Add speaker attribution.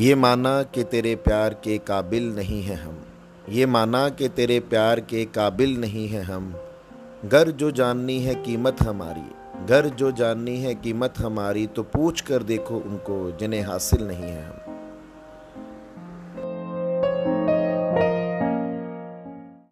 Speaker 1: ये माना कि तेरे प्यार के काबिल नहीं हैं हम। ये माना कि तेरे प्यार के काबिल नहीं हैं हम। घर जो जाननी है कीमत हमारी, घर जो जाननी है कीमत हमारी तो पूछ कर देखो उनको जिन्हें हासिल नहीं है हम।